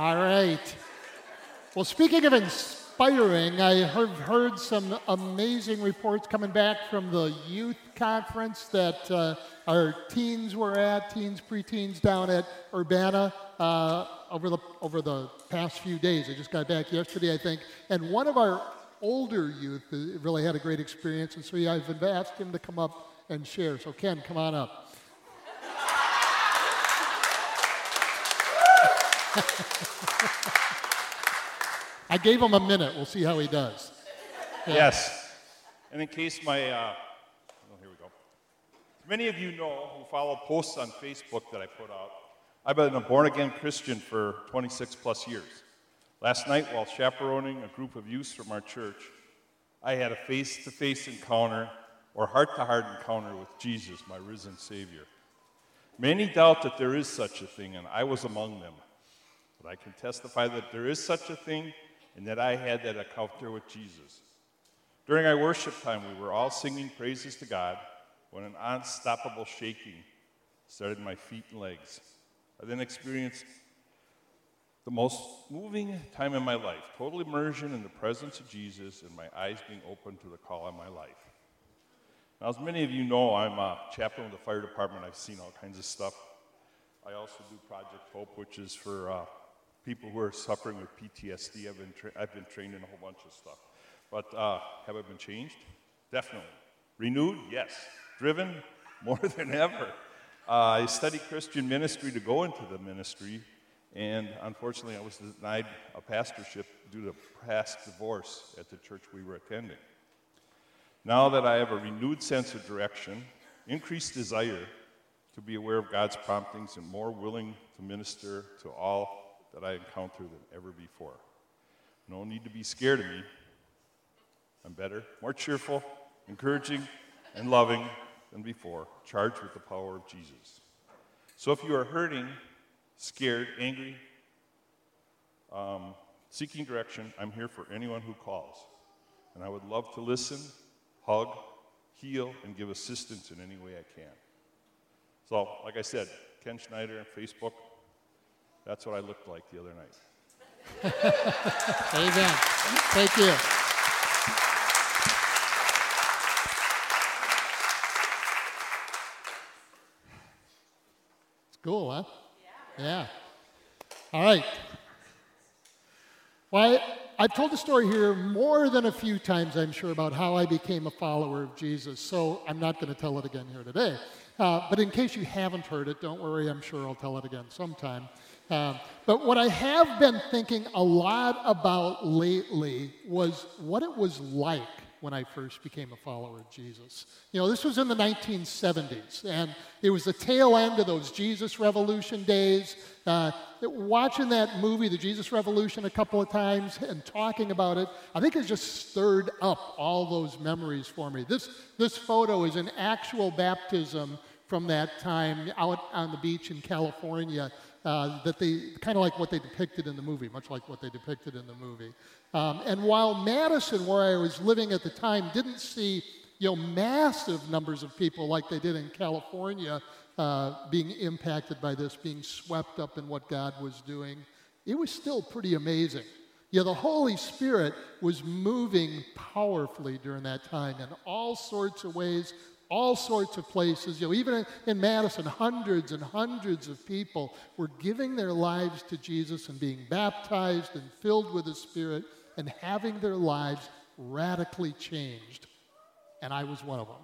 All right. Well, speaking of inspiring, I have heard some amazing reports coming back from the youth conference that uh, our teens were at, teens, preteens down at Urbana uh, over, the, over the past few days. I just got back yesterday, I think. And one of our older youth uh, really had a great experience, and so I've asked him to come up and share. So, Ken, come on up. I gave him a minute. We'll see how he does. Yeah. Yes. And in case my, uh, oh, here we go. Many of you know who follow posts on Facebook that I put out. I've been a born again Christian for 26 plus years. Last night, while chaperoning a group of youths from our church, I had a face to face encounter or heart to heart encounter with Jesus, my risen Savior. Many doubt that there is such a thing, and I was among them. But I can testify that there is such a thing and that I had that encounter with Jesus. During our worship time, we were all singing praises to God when an unstoppable shaking started in my feet and legs. I then experienced the most moving time in my life total immersion in the presence of Jesus and my eyes being open to the call on my life. Now, as many of you know, I'm a chaplain of the fire department. I've seen all kinds of stuff. I also do Project Hope, which is for uh, people who are suffering with PTSD. I've been, tra- I've been trained in a whole bunch of stuff. But uh, have I been changed? Definitely. Renewed? Yes. Driven? More than ever. Uh, I studied Christian ministry to go into the ministry, and unfortunately, I was denied a pastorship due to past divorce at the church we were attending. Now that I have a renewed sense of direction, increased desire to be aware of God's promptings, and more willing to minister to all that I encounter than ever before. No need to be scared of me. I'm better, more cheerful, encouraging, and loving than before, charged with the power of Jesus. So if you are hurting, scared, angry, um, seeking direction, I'm here for anyone who calls. And I would love to listen, hug, heal, and give assistance in any way I can. So, like I said, Ken Schneider Facebook, that's what I looked like the other night. Amen. Thank you. It's cool, huh? Yeah. Yeah. All right. Well, I, I've told the story here more than a few times, I'm sure, about how I became a follower of Jesus, so I'm not going to tell it again here today. Uh, but in case you haven't heard it, don't worry, I'm sure I'll tell it again sometime. Uh, but what I have been thinking a lot about lately was what it was like when I first became a follower of Jesus. You know, this was in the 1970s, and it was the tail end of those Jesus Revolution days. Uh, watching that movie, The Jesus Revolution, a couple of times and talking about it, I think it just stirred up all those memories for me. This, this photo is an actual baptism from that time out on the beach in California uh, that they kind of like what they depicted in the movie, much like what they depicted in the movie. Um, and while Madison, where I was living at the time, didn't see you know massive numbers of people like they did in California uh, being impacted by this, being swept up in what God was doing, it was still pretty amazing. Yeah, the Holy Spirit was moving powerfully during that time in all sorts of ways, all sorts of places. You know, even in, Madison, hundreds and hundreds of people were giving their lives to Jesus and being baptized and filled with the Spirit and having their lives radically changed. And I was one of them.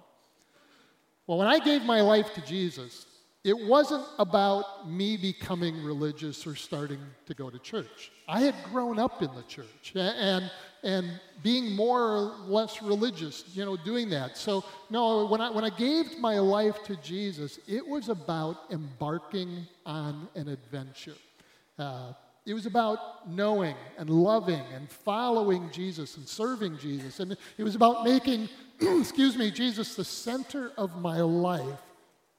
Well, when I gave my life to Jesus, it wasn't about me becoming religious or starting to go to church. I had grown up in the church and, and being more or less religious, you know, doing that. So, no, when I, when I gave my life to Jesus, it was about embarking on an adventure. Uh, it was about knowing and loving and following Jesus and serving Jesus. And it was about making, excuse me, Jesus the center of my life,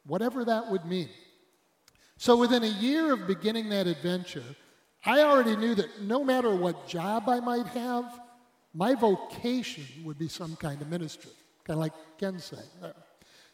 whatever that would mean. So within a year of beginning that adventure, I already knew that no matter what job I might have, my vocation would be some kind of ministry, kind of like Ken said.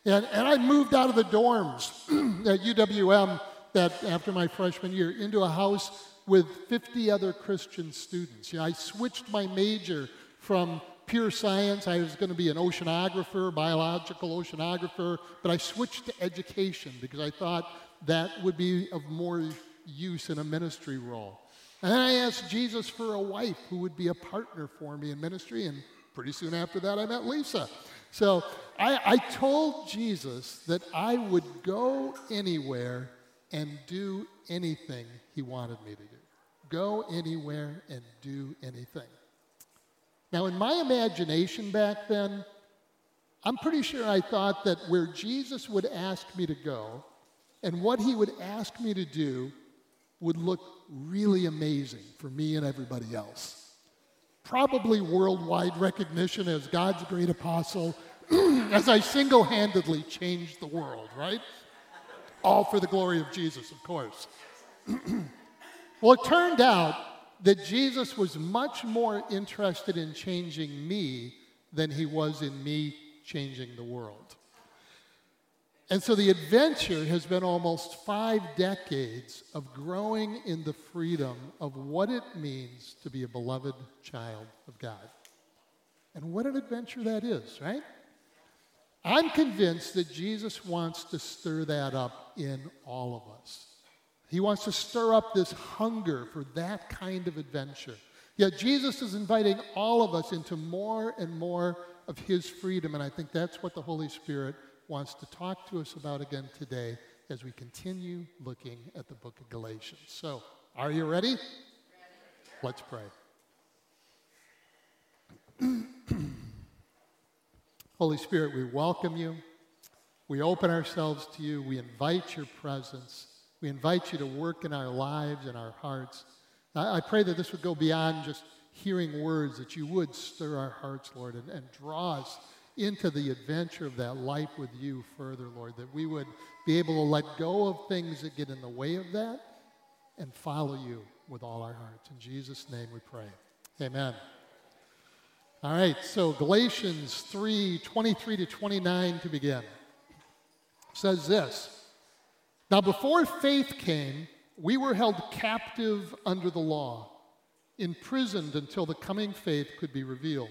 And, and I moved out of the dorms at UWM that after my freshman year into a house with 50 other Christian students. You know, I switched my major from pure science. I was going to be an oceanographer, biological oceanographer, but I switched to education because I thought that would be of more use in a ministry role. And then I asked Jesus for a wife who would be a partner for me in ministry, and pretty soon after that, I met Lisa. So I, I told Jesus that I would go anywhere and do anything he wanted me to do. Go anywhere and do anything. Now, in my imagination back then, I'm pretty sure I thought that where Jesus would ask me to go and what he would ask me to do would look really amazing for me and everybody else. Probably worldwide recognition as God's great apostle as I single handedly changed the world, right? All for the glory of Jesus, of course. well, it turned out that Jesus was much more interested in changing me than he was in me changing the world. And so the adventure has been almost five decades of growing in the freedom of what it means to be a beloved child of God. And what an adventure that is, right? I'm convinced that Jesus wants to stir that up in all of us. He wants to stir up this hunger for that kind of adventure. Yet Jesus is inviting all of us into more and more of his freedom, and I think that's what the Holy Spirit wants to talk to us about again today as we continue looking at the book of Galatians. So, are you ready? Let's pray. Holy Spirit, we welcome you. We open ourselves to you. We invite your presence. We invite you to work in our lives and our hearts. I, I pray that this would go beyond just hearing words, that you would stir our hearts, Lord, and, and draw us into the adventure of that life with you further, Lord, that we would be able to let go of things that get in the way of that and follow you with all our hearts. In Jesus' name we pray. Amen. All right, so Galatians 3 23 to 29 to begin says this Now, before faith came, we were held captive under the law, imprisoned until the coming faith could be revealed.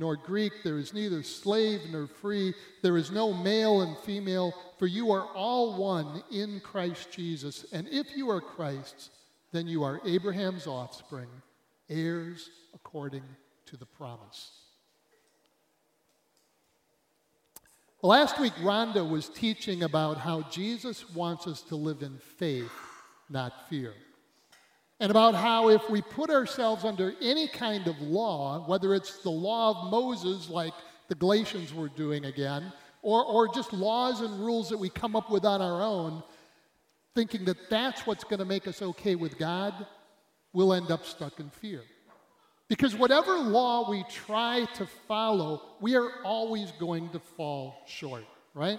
nor Greek, there is neither slave nor free, there is no male and female, for you are all one in Christ Jesus. And if you are Christ's, then you are Abraham's offspring, heirs according to the promise. Last week, Rhonda was teaching about how Jesus wants us to live in faith, not fear. And about how if we put ourselves under any kind of law, whether it's the law of Moses, like the Galatians were doing again, or, or just laws and rules that we come up with on our own, thinking that that's what's going to make us okay with God, we'll end up stuck in fear. Because whatever law we try to follow, we are always going to fall short, right?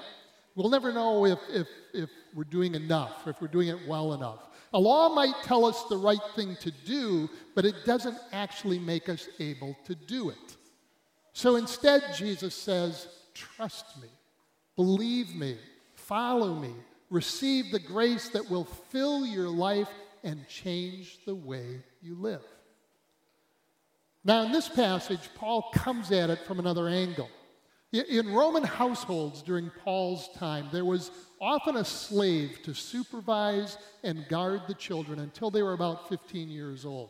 We'll never know if, if, if we're doing enough, if we're doing it well enough. A law might tell us the right thing to do, but it doesn't actually make us able to do it. So instead, Jesus says, Trust me, believe me, follow me, receive the grace that will fill your life and change the way you live. Now, in this passage, Paul comes at it from another angle. In Roman households during Paul's time, there was often a slave to supervise and guard the children until they were about 15 years old.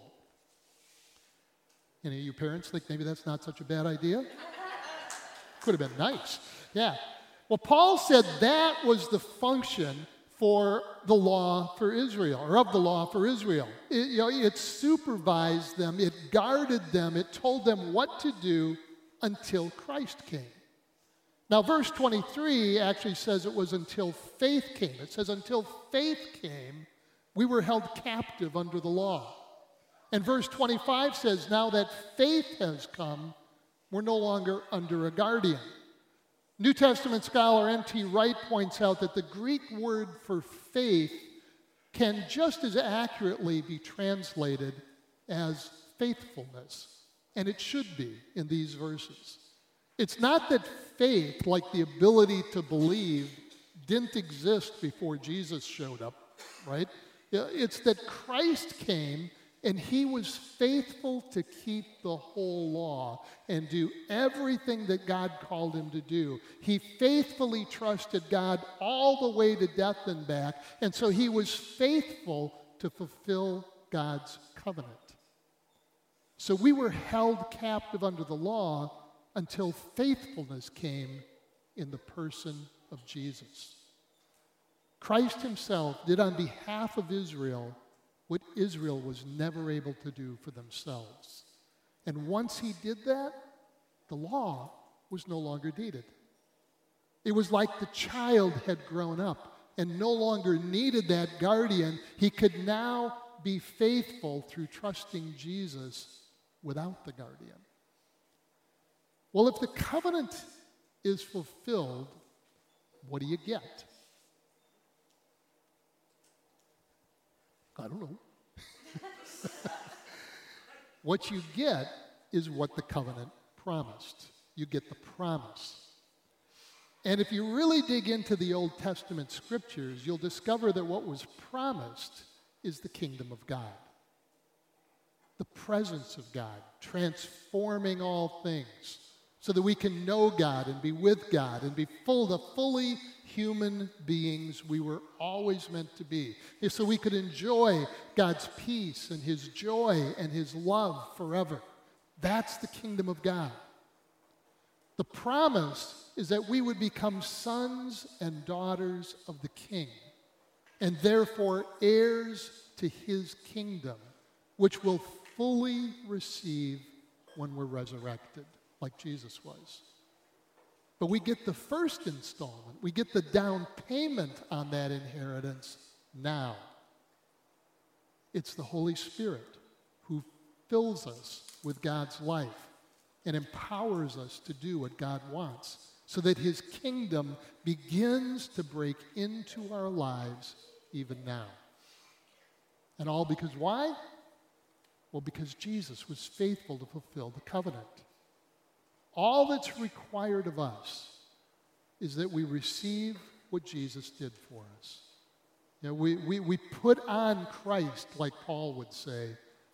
Any of you parents think maybe that's not such a bad idea? Could have been nice. Yeah. Well, Paul said that was the function for the law for Israel, or of the law for Israel. It, you know, it supervised them, it guarded them, it told them what to do until Christ came. Now, verse 23 actually says it was until faith came. It says, until faith came, we were held captive under the law. And verse 25 says, now that faith has come, We're no longer under a guardian. New Testament scholar N.T. Wright points out that the Greek word for faith can just as accurately be translated as faithfulness, and it should be in these verses. It's not that faith, like the ability to believe, didn't exist before Jesus showed up, right? It's that Christ came and he was faithful to keep the whole law and do everything that God called him to do. He faithfully trusted God all the way to death and back, and so he was faithful to fulfill God's covenant. So we were held captive under the law until faithfulness came in the person of Jesus. Christ himself did on behalf of Israel what Israel was never able to do for themselves. And once he did that, the law was no longer needed. It was like the child had grown up and no longer needed that guardian. He could now be faithful through trusting Jesus without the guardian. Well, if the covenant is fulfilled, what do you get? I don't know. what you get is what the covenant promised. You get the promise. And if you really dig into the Old Testament scriptures, you'll discover that what was promised is the kingdom of God the presence of God, transforming all things so that we can know God and be with God and be full the fully human beings we were always meant to be. So we could enjoy God's peace and his joy and his love forever. That's the kingdom of God. The promise is that we would become sons and daughters of the king and therefore heirs to his kingdom, which will fully receive when we're resurrected, like Jesus was. But we get the first installment, we get the down payment on that inheritance now. It's the Holy Spirit who fills us with God's life and empowers us to do what God wants so that his kingdom begins to break into our lives even now. And all because why? Well, because Jesus was faithful to fulfill the covenant. All that's required of us is that we receive what Jesus did for us. You know, we, we, we put on Christ, like Paul would say,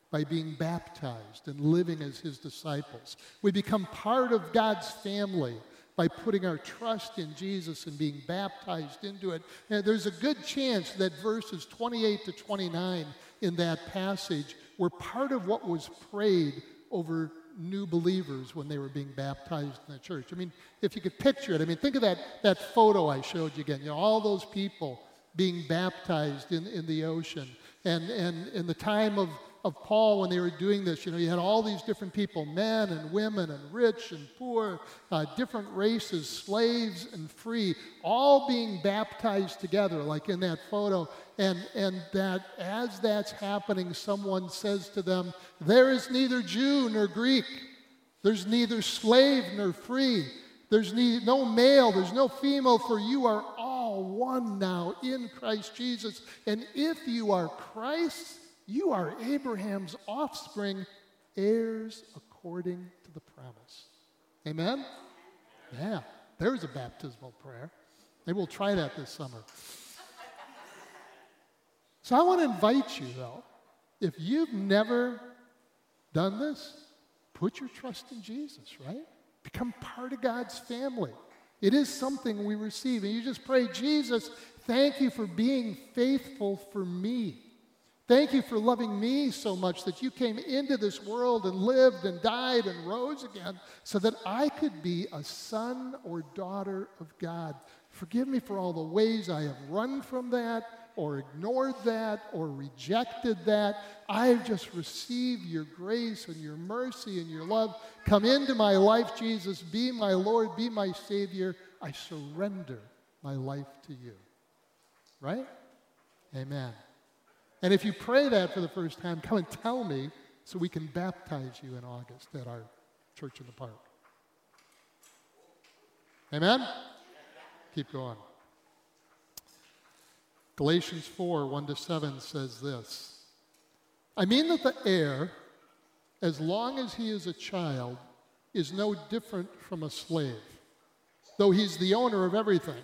by being baptized and living as his disciples. We become part of God's family by putting our trust in Jesus and being baptized into it. And there's a good chance that verses 28 to 29 in that passage were part of what was prayed over new believers when they were being baptized in the church. I mean, if you could picture it, I mean, think of that, that photo I showed you again. You know, all those people being baptized in, in the ocean. And, and in the time of of Paul when they were doing this. You know, you had all these different people men and women and rich and poor, uh, different races, slaves and free, all being baptized together, like in that photo. And, and that as that's happening, someone says to them, There is neither Jew nor Greek, there's neither slave nor free. There's no male, there's no female, for you are all one now in Christ Jesus. And if you are Christ's, you are Abraham's offspring, heirs according to the promise. Amen? Yeah, there's a baptismal prayer. Maybe we'll try that this summer. So I want to invite you, though, if you've never done this, put your trust in Jesus, right? Become part of God's family. It is something we receive. And you just pray, Jesus, thank you for being faithful for me. Thank you for loving me so much that you came into this world and lived and died and rose again so that I could be a son or daughter of God. Forgive me for all the ways I have run from that or ignored that or rejected that. I just received your grace and your mercy and your love. Come into my life, Jesus. Be my Lord, be my Savior. I surrender my life to you. Right? Amen. And if you pray that for the first time, come and tell me so we can baptize you in August at our church in the park. Amen? Keep going. Galatians 4 1 to 7 says this I mean that the heir, as long as he is a child, is no different from a slave, though he's the owner of everything.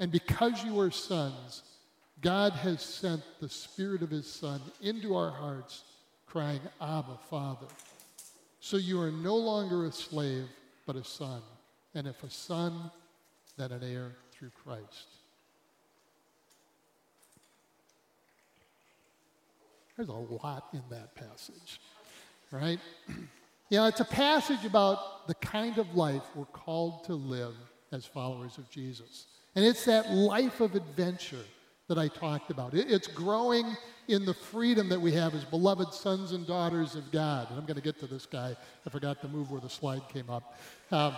And because you are sons, God has sent the Spirit of his Son into our hearts, crying, Abba, Father. So you are no longer a slave, but a son. And if a son, then an heir through Christ. There's a lot in that passage, right? you know, it's a passage about the kind of life we're called to live as followers of Jesus. And it's that life of adventure that I talked about. It's growing in the freedom that we have as beloved sons and daughters of God. And I'm going to get to this guy. I forgot to move where the slide came up. Um,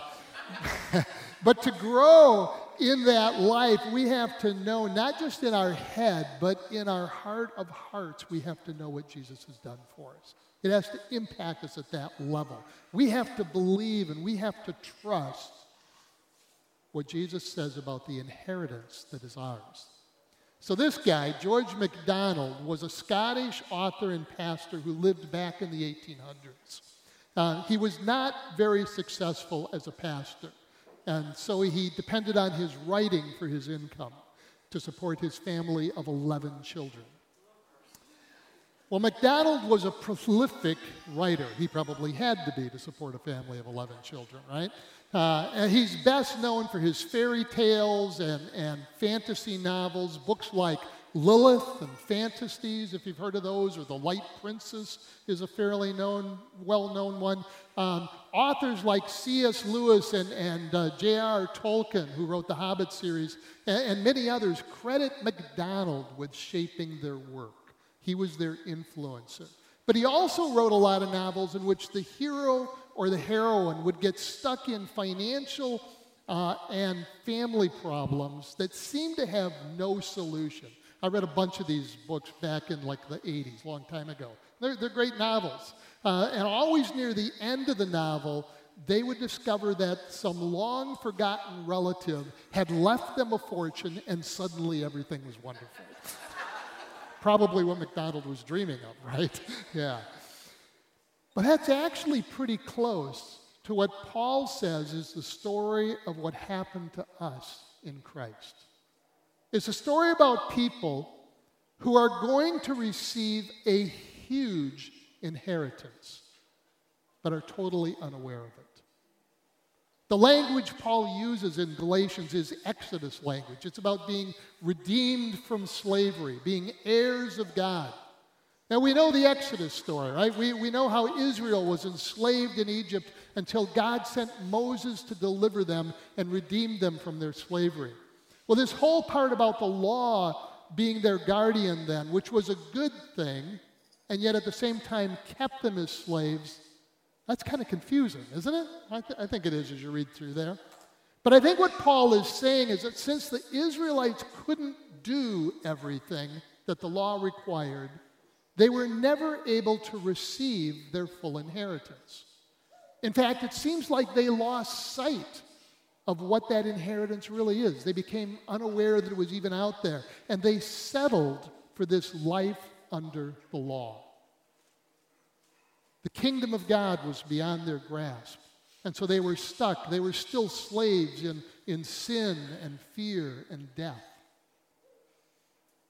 but to grow in that life, we have to know, not just in our head, but in our heart of hearts, we have to know what Jesus has done for us. It has to impact us at that level. We have to believe and we have to trust what Jesus says about the inheritance that is ours. So, this guy, George MacDonald, was a Scottish author and pastor who lived back in the 1800s. Uh, he was not very successful as a pastor, and so he depended on his writing for his income to support his family of 11 children. Well, MacDonald was a prolific writer. He probably had to be to support a family of 11 children, right? Uh, and he's best known for his fairy tales and, and fantasy novels, books like Lilith and Phantastes, if you've heard of those, or The Light Princess is a fairly known, well-known one. Um, authors like C.S. Lewis and, and uh, J.R. Tolkien, who wrote the Hobbit series, and, and many others, credit MacDonald with shaping their work. He was their influencer. But he also wrote a lot of novels in which the hero or the heroine would get stuck in financial uh, and family problems that seemed to have no solution. I read a bunch of these books back in like the 80s, long time ago. They're, they're great novels. Uh, and always near the end of the novel, they would discover that some long forgotten relative had left them a fortune and suddenly everything was wonderful. Probably what MacDonald was dreaming of, right? yeah. But that's actually pretty close to what Paul says is the story of what happened to us in Christ. It's a story about people who are going to receive a huge inheritance, but are totally unaware of it. The language Paul uses in Galatians is Exodus language. It's about being redeemed from slavery, being heirs of God. Now, we know the Exodus story, right? We, we know how Israel was enslaved in Egypt until God sent Moses to deliver them and redeem them from their slavery. Well, this whole part about the law being their guardian, then, which was a good thing, and yet at the same time kept them as slaves, that's kind of confusing, isn't it? I, th- I think it is as you read through there. But I think what Paul is saying is that since the Israelites couldn't do everything that the law required, they were never able to receive their full inheritance. In fact, it seems like they lost sight of what that inheritance really is. They became unaware that it was even out there, and they settled for this life under the law. The kingdom of God was beyond their grasp, and so they were stuck. They were still slaves in, in sin and fear and death.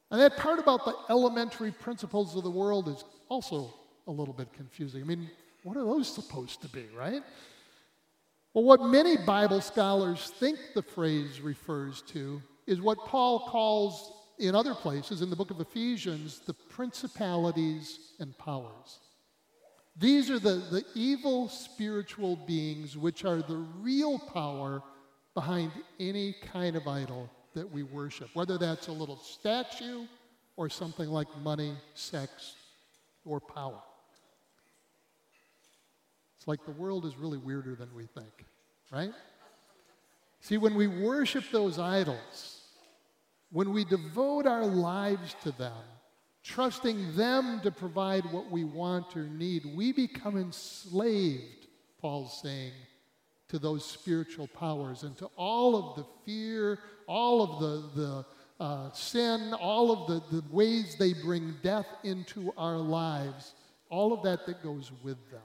And that part about the elementary principles of the world is also a little bit confusing. I mean, what are those supposed to be, right? Well, what many Bible scholars think the phrase refers to is what Paul calls in other places in the book of Ephesians the principalities and powers. These are the, the evil spiritual beings which are the real power behind any kind of idol that we worship, whether that's a little statue or something like money, sex, or power. It's like the world is really weirder than we think, right? See, when we worship those idols, when we devote our lives to them, trusting them to provide what we want or need, we become enslaved, Paul's saying, to those spiritual powers and to all of the fear, all of the, the uh, sin, all of the, the ways they bring death into our lives, all of that that goes with them.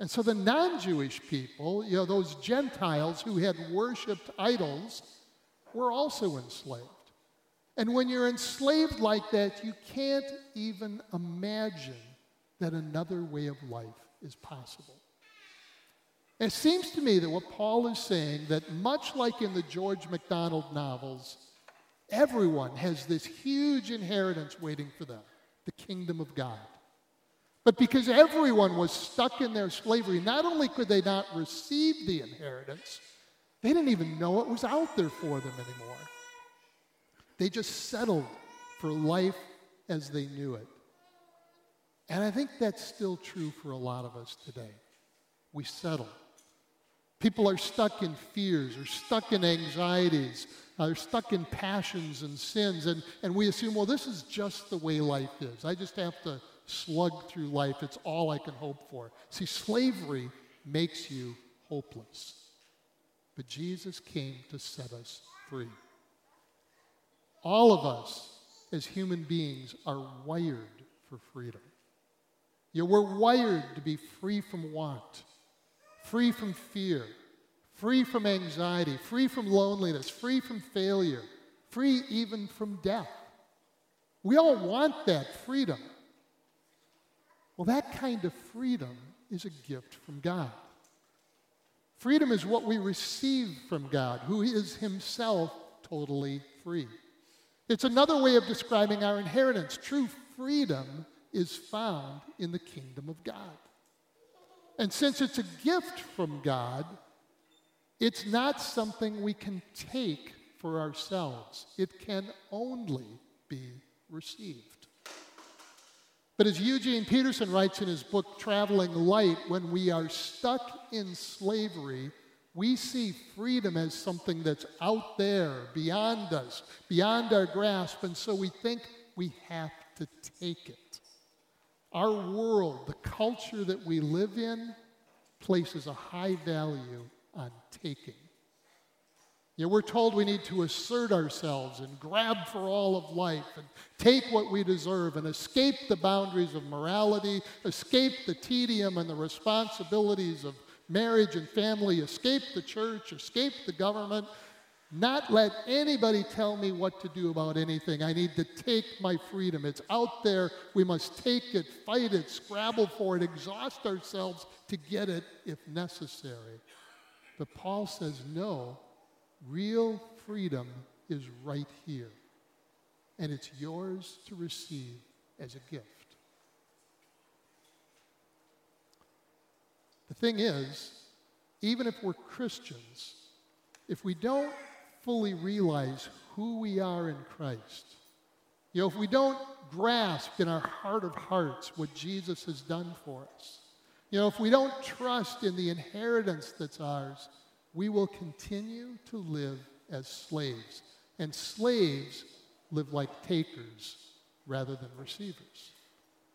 And so the non Jewish people, you know, those Gentiles who had worshiped idols, were also enslaved. And when you're enslaved like that, you can't even imagine that another way of life is possible. It seems to me that what Paul is saying that much like in the George MacDonald novels, everyone has this huge inheritance waiting for them, the kingdom of God. But because everyone was stuck in their slavery, not only could they not receive the inheritance, they didn't even know it was out there for them anymore. They just settled for life as they knew it. And I think that's still true for a lot of us today. We settle. People are stuck in fears or stuck in anxieties. Uh, they're stuck in passions and sins. And, and we assume, well, this is just the way life is. I just have to slug through life. It's all I can hope for. See, slavery makes you hopeless. But Jesus came to set us free. All of us as human beings are wired for freedom. Know, we're wired to be free from want free from fear, free from anxiety, free from loneliness, free from failure, free even from death. We all want that freedom. Well, that kind of freedom is a gift from God. Freedom is what we receive from God, who is himself totally free. It's another way of describing our inheritance. True freedom is found in the kingdom of God. And since it's a gift from God, it's not something we can take for ourselves. It can only be received. But as Eugene Peterson writes in his book, Traveling Light, when we are stuck in slavery, we see freedom as something that's out there, beyond us, beyond our grasp, and so we think we have to take it. Our world, the culture that we live in, places a high value on taking. Know, we're told we need to assert ourselves and grab for all of life and take what we deserve and escape the boundaries of morality, escape the tedium and the responsibilities of marriage and family, escape the church, escape the government, not let anybody tell me what to do about anything. I need to take my freedom. It's out there. We must take it, fight it, scrabble for it, exhaust ourselves to get it if necessary. But Paul says, no, real freedom is right here. And it's yours to receive as a gift. The thing is, even if we're Christians, if we don't fully realize who we are in Christ, you know, if we don't grasp in our heart of hearts what Jesus has done for us, you know, if we don't trust in the inheritance that's ours, we will continue to live as slaves. And slaves live like takers rather than receivers.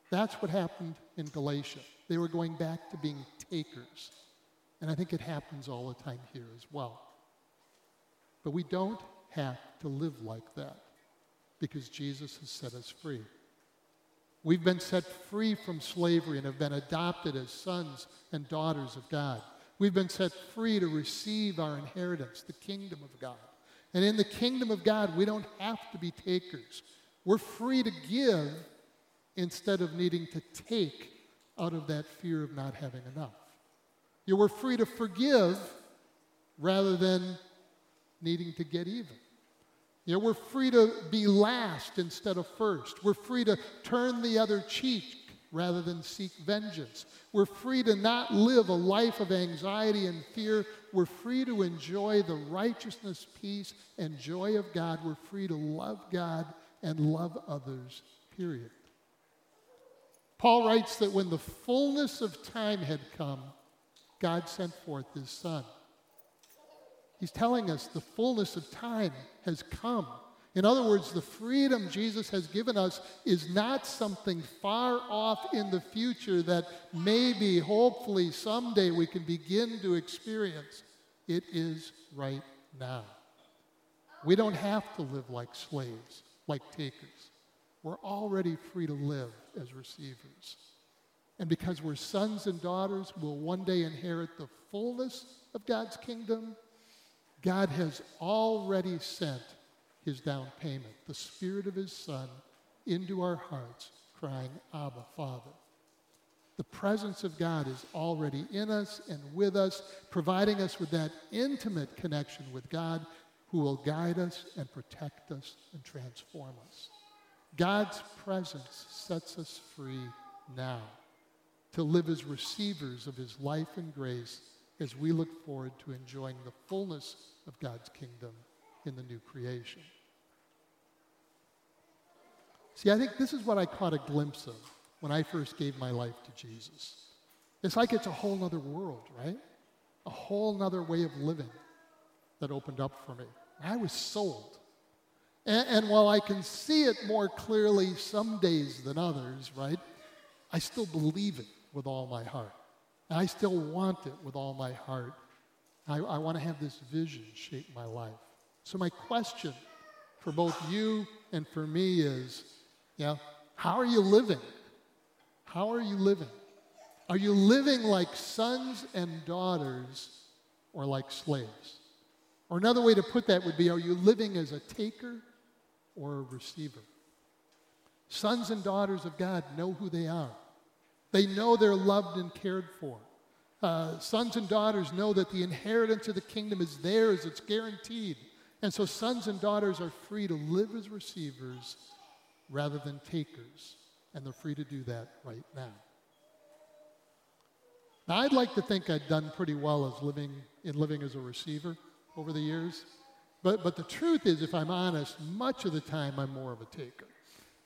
That's what happened in Galatia. They were going back to being takers. And I think it happens all the time here as well. But we don't have to live like that because Jesus has set us free. We've been set free from slavery and have been adopted as sons and daughters of God. We've been set free to receive our inheritance, the kingdom of God. And in the kingdom of God, we don't have to be takers. We're free to give instead of needing to take out of that fear of not having enough. You we're free to forgive rather than needing to get even. You know, we're free to be last instead of first. We're free to turn the other cheek rather than seek vengeance. We're free to not live a life of anxiety and fear We're free to enjoy the righteousness, peace, and joy of God. We're free to love God and love others, period. Paul writes that when the fullness of time had come, God sent forth his son. He's telling us the fullness of time has come. In other words, the freedom Jesus has given us is not something far off in the future that maybe, hopefully, someday we can begin to experience. It is right now. We don't have to live like slaves, like takers. We're already free to live as receivers. And because we're sons and daughters, we'll one day inherit the fullness of God's kingdom. God has already sent his down payment, the Spirit of his Son, into our hearts, crying, Abba, Father. The presence of God is already in us and with us, providing us with that intimate connection with God who will guide us and protect us and transform us. God's presence sets us free now to live as receivers of his life and grace as we look forward to enjoying the fullness of God's kingdom in the new creation. See, I think this is what I caught a glimpse of when I first gave my life to Jesus. It's like it's a whole other world, right? A whole other way of living that opened up for me. I was sold. And, and, while I can see it more clearly some days than others, right, I still believe it with all my heart. And I still want it with all my heart. I, I want to have this vision shape my life. So, my question for both you and for me is yeah, how are you living? How are you living? Are you living like sons and daughters or like slaves? Or another way to put that would be are you living as a taker or a receiver? Sons and daughters of God know who they are, they know they're loved and cared for. Uh, sons and daughters know that the inheritance of the kingdom is theirs, it's guaranteed. And so sons and daughters are free to live as receivers rather than takers, and they're free to do that right now. Now, I'd like to think I'd done pretty well as living in living as a receiver over the years, but, but the truth is, if I'm honest, much of the time I'm more of a taker.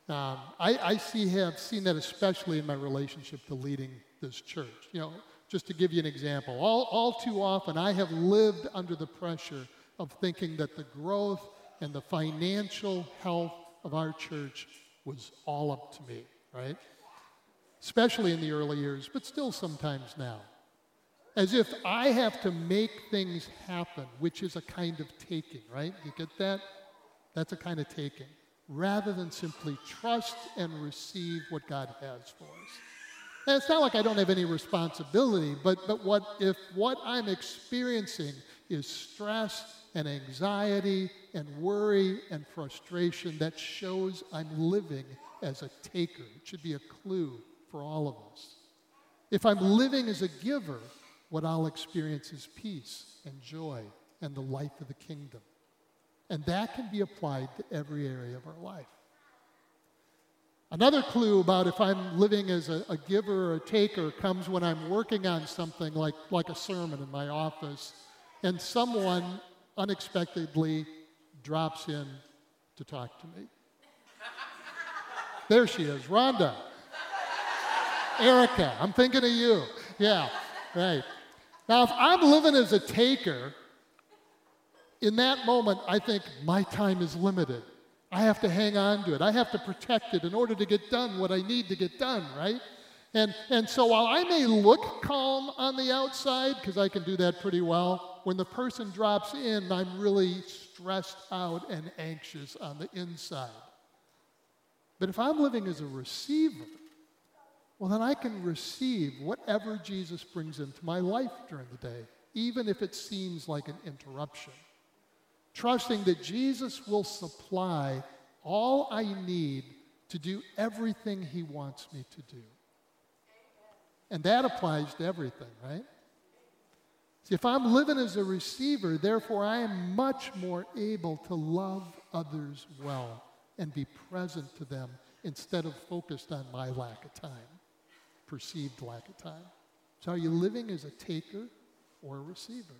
Um, I, I see, have seen that especially in my relationship to leading this church. You know, just to give you an example, all, all too often I have lived under the pressure of thinking that the growth and the financial health of our church was all up to me, right? Especially in the early years, but still sometimes now. As if I have to make things happen, which is a kind of taking, right? You get that? That's a kind of taking, rather than simply trust and receive what God has for us. And it's not like I don't have any responsibility, but, but what if what I'm experiencing is stress and anxiety and worry and frustration that shows I'm living as a taker. It should be a clue for all of us. If I'm living as a giver, what I'll experience is peace and joy and the life of the kingdom. And that can be applied to every area of our life. Another clue about if I'm living as a, a, giver or a taker comes when I'm working on something like, like a sermon in my office, and someone unexpectedly drops in to talk to me. There she is, Rhonda. Erica, I'm thinking of you. Yeah, right. Now, if I'm living as a taker, in that moment, I think my time is limited. I have to hang on to it. I have to protect it in order to get done what I need to get done, right? And, and so while I may look calm on the outside, because I can do that pretty well, when the person drops in, I'm really stressed out and anxious on the inside. But if I'm living as a receiver, well, then I can receive whatever Jesus brings into my life during the day, even if it seems like an interruption. Trusting that Jesus will supply all I need to do everything he wants me to do. And that applies to everything, right? See, if I'm living as a receiver, therefore I am much more able to love others well and be present to them instead of focused on my lack of time, perceived lack of time. So are you living as a taker or a receiver?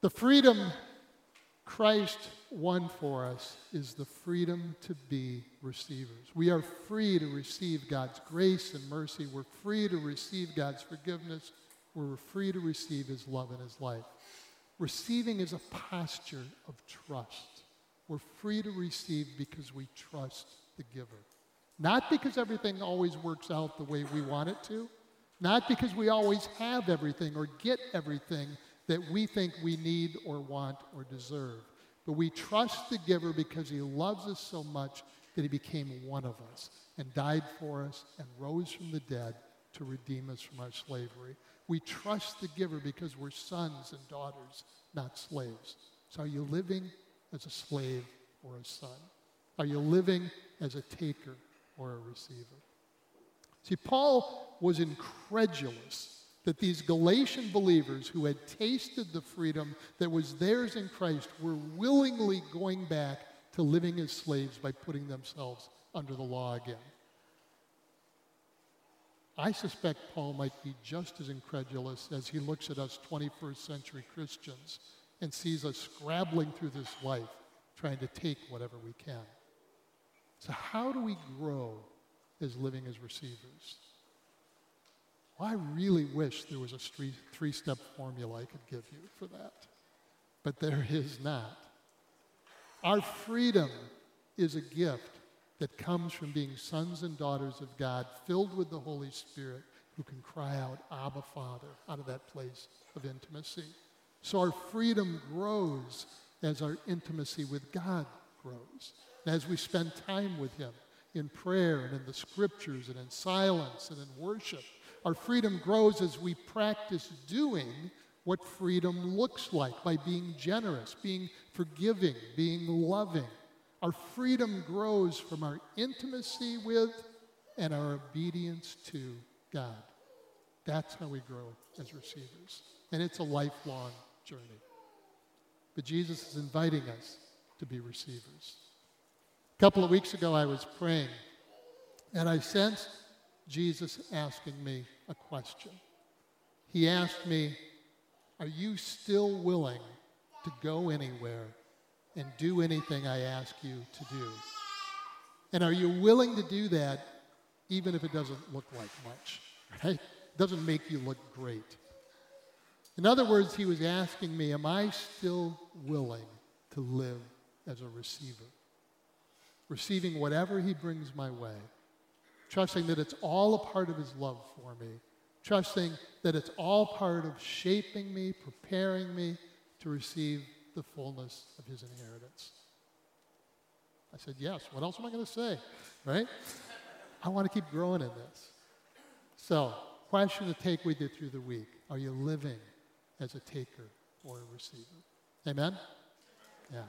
The freedom Christ won for us is the freedom to be receivers. We are free to receive God's grace and mercy. We're free to receive God's forgiveness. We're free to receive His love and His life. Receiving is a posture of trust. We're free to receive because we trust the giver. Not because everything always works out the way we want it to, not because we always have everything or get everything that we think we need or want or deserve. But we trust the giver because he loves us so much that he became one of us and died for us and rose from the dead to redeem us from our slavery. We trust the giver because we're sons and daughters, not slaves. So are you living as a slave or a son? Are you living as a taker or a receiver? See, Paul was incredulous that these Galatian believers who had tasted the freedom that was theirs in Christ were willingly going back to living as slaves by putting themselves under the law again. I suspect Paul might be just as incredulous as he looks at us 21st century Christians and sees us scrabbling through this life trying to take whatever we can. So, how do we grow as living as receivers? Well, I really wish there was a three step formula I could give you for that, but there is not. Our freedom is a gift that comes from being sons and daughters of God, filled with the Holy Spirit, who can cry out, Abba, Father, out of that place of intimacy. So our freedom grows as our intimacy with God grows, as we spend time with Him in prayer and in the scriptures and in silence and in worship our freedom grows as we practice doing what freedom looks like by being generous, being forgiving, being loving. Our freedom grows from our intimacy with and our obedience to God. That's how we grow as receivers. And it's a lifelong journey. But Jesus is inviting us to be receivers. A couple of weeks ago, I was praying, and I sensed Jesus asking me a question. He asked me, Are you still willing to go anywhere and do anything I ask you to do? And are you willing to do that even if it doesn't look like much? Right? It doesn't make you look great. In other words, he was asking me, Am I still willing to live as a receiver? Receiving whatever he brings my way trusting that it's all a part of His love for me, trusting that it's all part of shaping me, preparing me to receive the fullness of His inheritance. I said, Yes. What else am I going to say? Right? I want to keep growing in this. So, question to take with you through the week Are you living as a taker or a receiver? Amen? Yeah.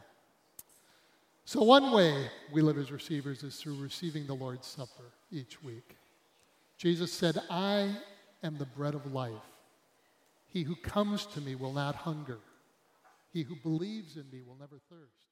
So, one way we live as receivers is through receiving the Lord's Supper each week. Jesus said, I am the bread of life. He who comes to me will not hunger. He who believes in me will never thirst.